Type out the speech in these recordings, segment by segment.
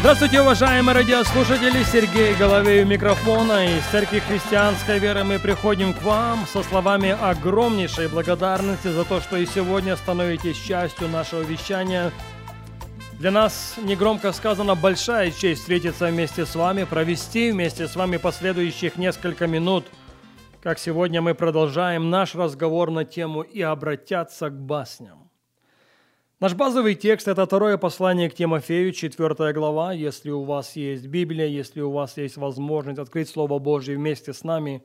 Здравствуйте, уважаемые радиослушатели! Сергей Головей у микрофона. Из Церкви Христианской Веры мы приходим к вам со словами огромнейшей благодарности за то, что и сегодня становитесь частью нашего вещания. Для нас, негромко сказано, большая честь встретиться вместе с вами, провести вместе с вами последующих несколько минут, как сегодня мы продолжаем наш разговор на тему «И обратятся к басням». Наш базовый текст – это второе послание к Тимофею, 4 глава. Если у вас есть Библия, если у вас есть возможность открыть Слово Божье вместе с нами,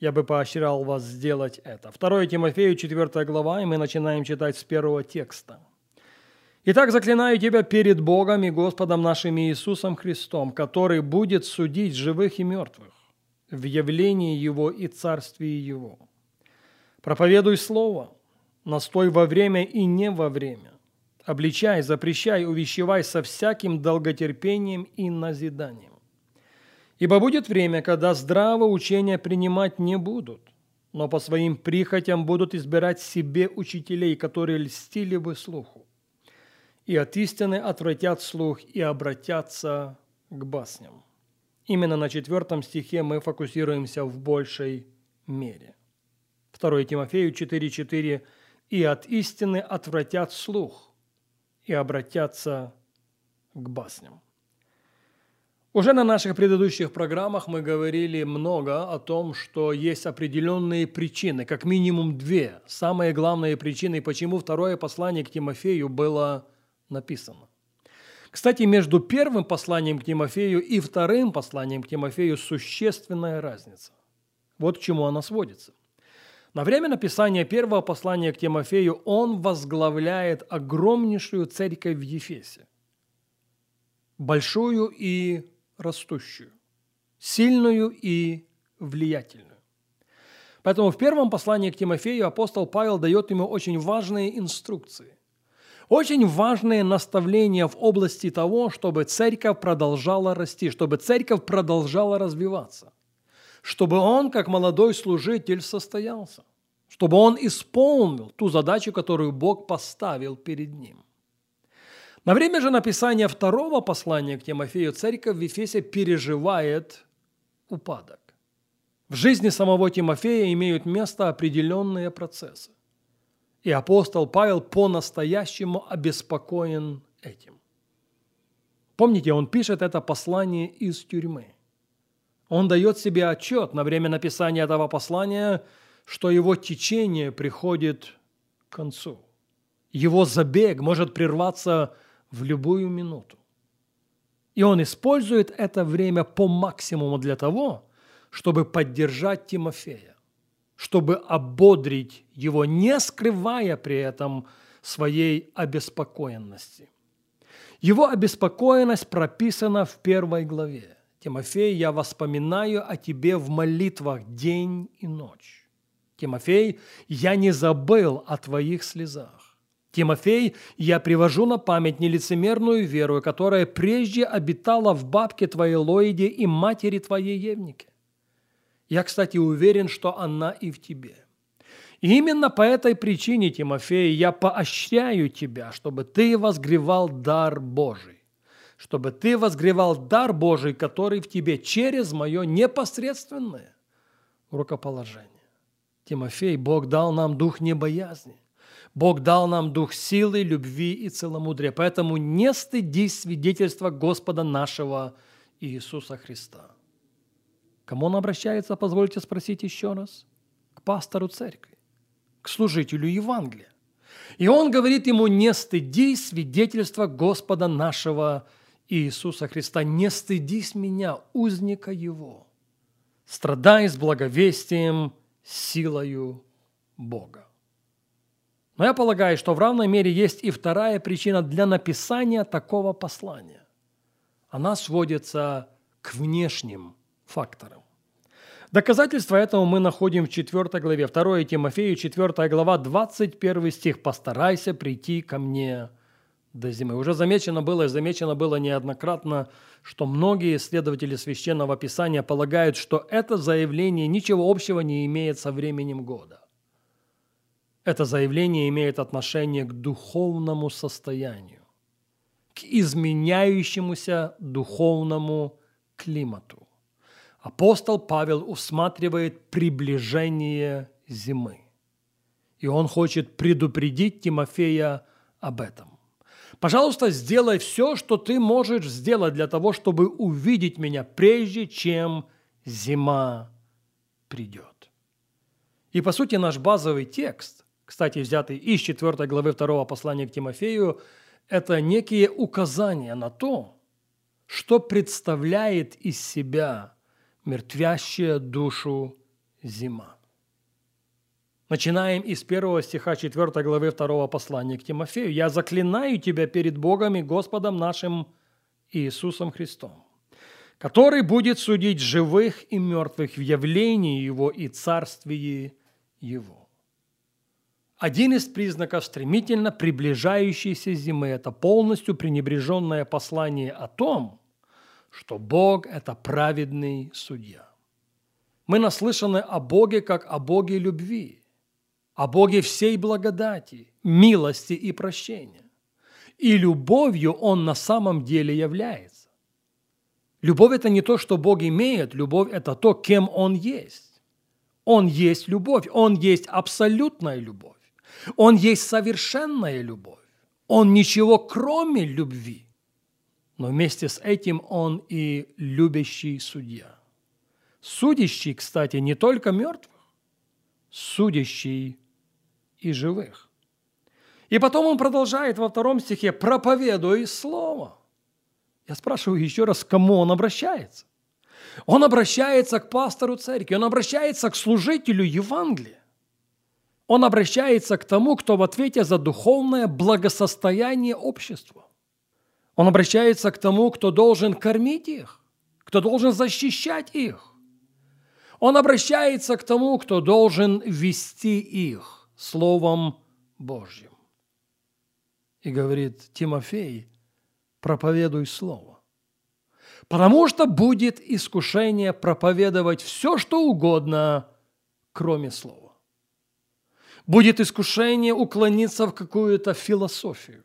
я бы поощрял вас сделать это. 2 Тимофею, 4 глава, и мы начинаем читать с первого текста. «Итак, заклинаю тебя перед Богом и Господом нашим Иисусом Христом, который будет судить живых и мертвых в явлении Его и Царствии Его. Проповедуй Слово – настой во время и не во время. Обличай, запрещай, увещевай со всяким долготерпением и назиданием. Ибо будет время, когда здравое учение принимать не будут, но по своим прихотям будут избирать себе учителей, которые льстили бы слуху, и от истины отвратят слух и обратятся к басням. Именно на четвертом стихе мы фокусируемся в большей мере. 2 Тимофею 4.4 и от истины отвратят слух и обратятся к басням. Уже на наших предыдущих программах мы говорили много о том, что есть определенные причины, как минимум две, самые главные причины, почему второе послание к Тимофею было написано. Кстати, между первым посланием к Тимофею и вторым посланием к Тимофею существенная разница. Вот к чему она сводится – на время написания первого послания к Тимофею он возглавляет огромнейшую церковь в Ефесе. Большую и растущую, сильную и влиятельную. Поэтому в первом послании к Тимофею апостол Павел дает ему очень важные инструкции, очень важные наставления в области того, чтобы церковь продолжала расти, чтобы церковь продолжала развиваться чтобы он, как молодой служитель, состоялся, чтобы он исполнил ту задачу, которую Бог поставил перед ним. На время же написания второго послания к Тимофею церковь в Ефесе переживает упадок. В жизни самого Тимофея имеют место определенные процессы. И апостол Павел по-настоящему обеспокоен этим. Помните, он пишет это послание из тюрьмы. Он дает себе отчет на время написания этого послания, что его течение приходит к концу. Его забег может прерваться в любую минуту. И он использует это время по максимуму для того, чтобы поддержать Тимофея, чтобы ободрить его, не скрывая при этом своей обеспокоенности. Его обеспокоенность прописана в первой главе. Тимофей, я воспоминаю о тебе в молитвах день и ночь. Тимофей, я не забыл о твоих слезах. Тимофей, я привожу на память нелицемерную веру, которая прежде обитала в бабке твоей Лоиде и матери твоей Евнике. Я, кстати, уверен, что она и в тебе. И именно по этой причине, Тимофей, я поощряю тебя, чтобы ты возгревал дар Божий чтобы ты возгревал дар Божий, который в тебе через мое непосредственное рукоположение. Тимофей, Бог дал нам дух небоязни. Бог дал нам дух силы, любви и целомудрия. Поэтому не стыдись свидетельства Господа нашего Иисуса Христа. Кому он обращается, позвольте спросить еще раз? К пастору церкви, к служителю Евангелия. И он говорит ему, не стыдись свидетельства Господа нашего Иисуса Христа, не стыдись меня, узника Его, страдай с благовестием, силою Бога. Но я полагаю, что в равной мере есть и вторая причина для написания такого послания. Она сводится к внешним факторам. Доказательство этому мы находим в 4 главе, 2 Тимофею, 4 глава, 21 стих. «Постарайся прийти ко мне до зимы». Уже замечено было, и замечено было неоднократно, что многие исследователи Священного Писания полагают, что это заявление ничего общего не имеет со временем года. Это заявление имеет отношение к духовному состоянию, к изменяющемуся духовному климату. Апостол Павел усматривает приближение зимы. И он хочет предупредить Тимофея об этом. Пожалуйста, сделай все, что ты можешь сделать для того, чтобы увидеть меня, прежде чем зима придет. И по сути наш базовый текст кстати, взятый из 4 главы 2 послания к Тимофею, это некие указания на то, что представляет из себя мертвящая душу зима. Начинаем из первого стиха 4 главы 2 послания к Тимофею. «Я заклинаю тебя перед Богом и Господом нашим Иисусом Христом, который будет судить живых и мертвых в явлении Его и царствии Его». Один из признаков стремительно приближающейся зимы – это полностью пренебреженное послание о том, что Бог – это праведный судья. Мы наслышаны о Боге как о Боге любви, о Боге всей благодати, милости и прощения. И любовью Он на самом деле является. Любовь – это не то, что Бог имеет, любовь – это то, кем Он есть. Он есть любовь, Он есть абсолютная любовь. Он есть совершенная любовь. Он ничего кроме любви. Но вместе с этим он и любящий судья. Судящий, кстати, не только мертвых, судящий и живых. И потом он продолжает во втором стихе «проповедуй слово». Я спрашиваю еще раз, к кому он обращается? Он обращается к пастору церкви, он обращается к служителю Евангелия. Он обращается к тому, кто в ответе за духовное благосостояние общества. Он обращается к тому, кто должен кормить их, кто должен защищать их. Он обращается к тому, кто должен вести их Словом Божьим. И говорит, Тимофей, проповедуй Слово. Потому что будет искушение проповедовать все, что угодно, кроме Слова будет искушение уклониться в какую-то философию.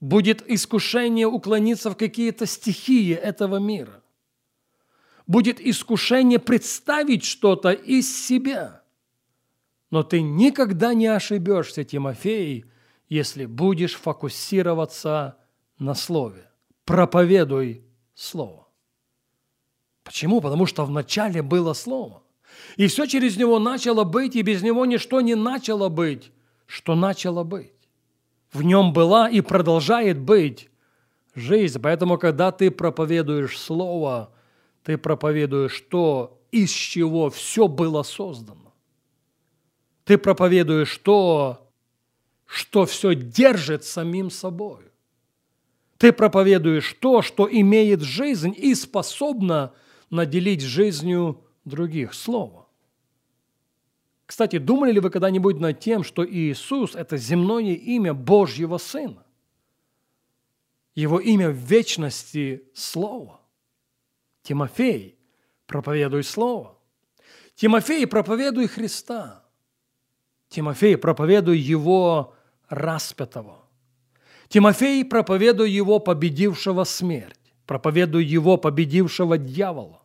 Будет искушение уклониться в какие-то стихии этого мира. Будет искушение представить что-то из себя. Но ты никогда не ошибешься, Тимофей, если будешь фокусироваться на слове. Проповедуй слово. Почему? Потому что вначале было слово. И все через него начало быть, и без него ничто не начало быть, что начало быть. В нем была и продолжает быть жизнь. Поэтому, когда ты проповедуешь Слово, ты проповедуешь то, из чего все было создано. Ты проповедуешь то, что все держит самим собой. Ты проповедуешь то, что имеет жизнь и способно наделить жизнью других слова. Кстати, думали ли вы когда-нибудь над тем, что Иисус – это земное имя Божьего Сына? Его имя в вечности – Слово. Тимофей, проповедуй Слово. Тимофей, проповедуй Христа. Тимофей, проповедуй Его распятого. Тимофей, проповедуй Его победившего смерть. Проповедуй Его победившего дьявола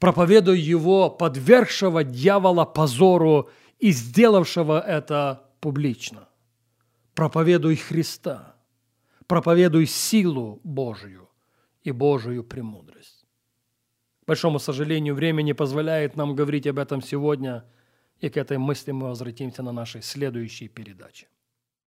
проповедуй его, подвергшего дьявола позору и сделавшего это публично. Проповедуй Христа, проповедуй силу Божию и Божию премудрость. К большому сожалению, время не позволяет нам говорить об этом сегодня, и к этой мысли мы возвратимся на нашей следующей передаче.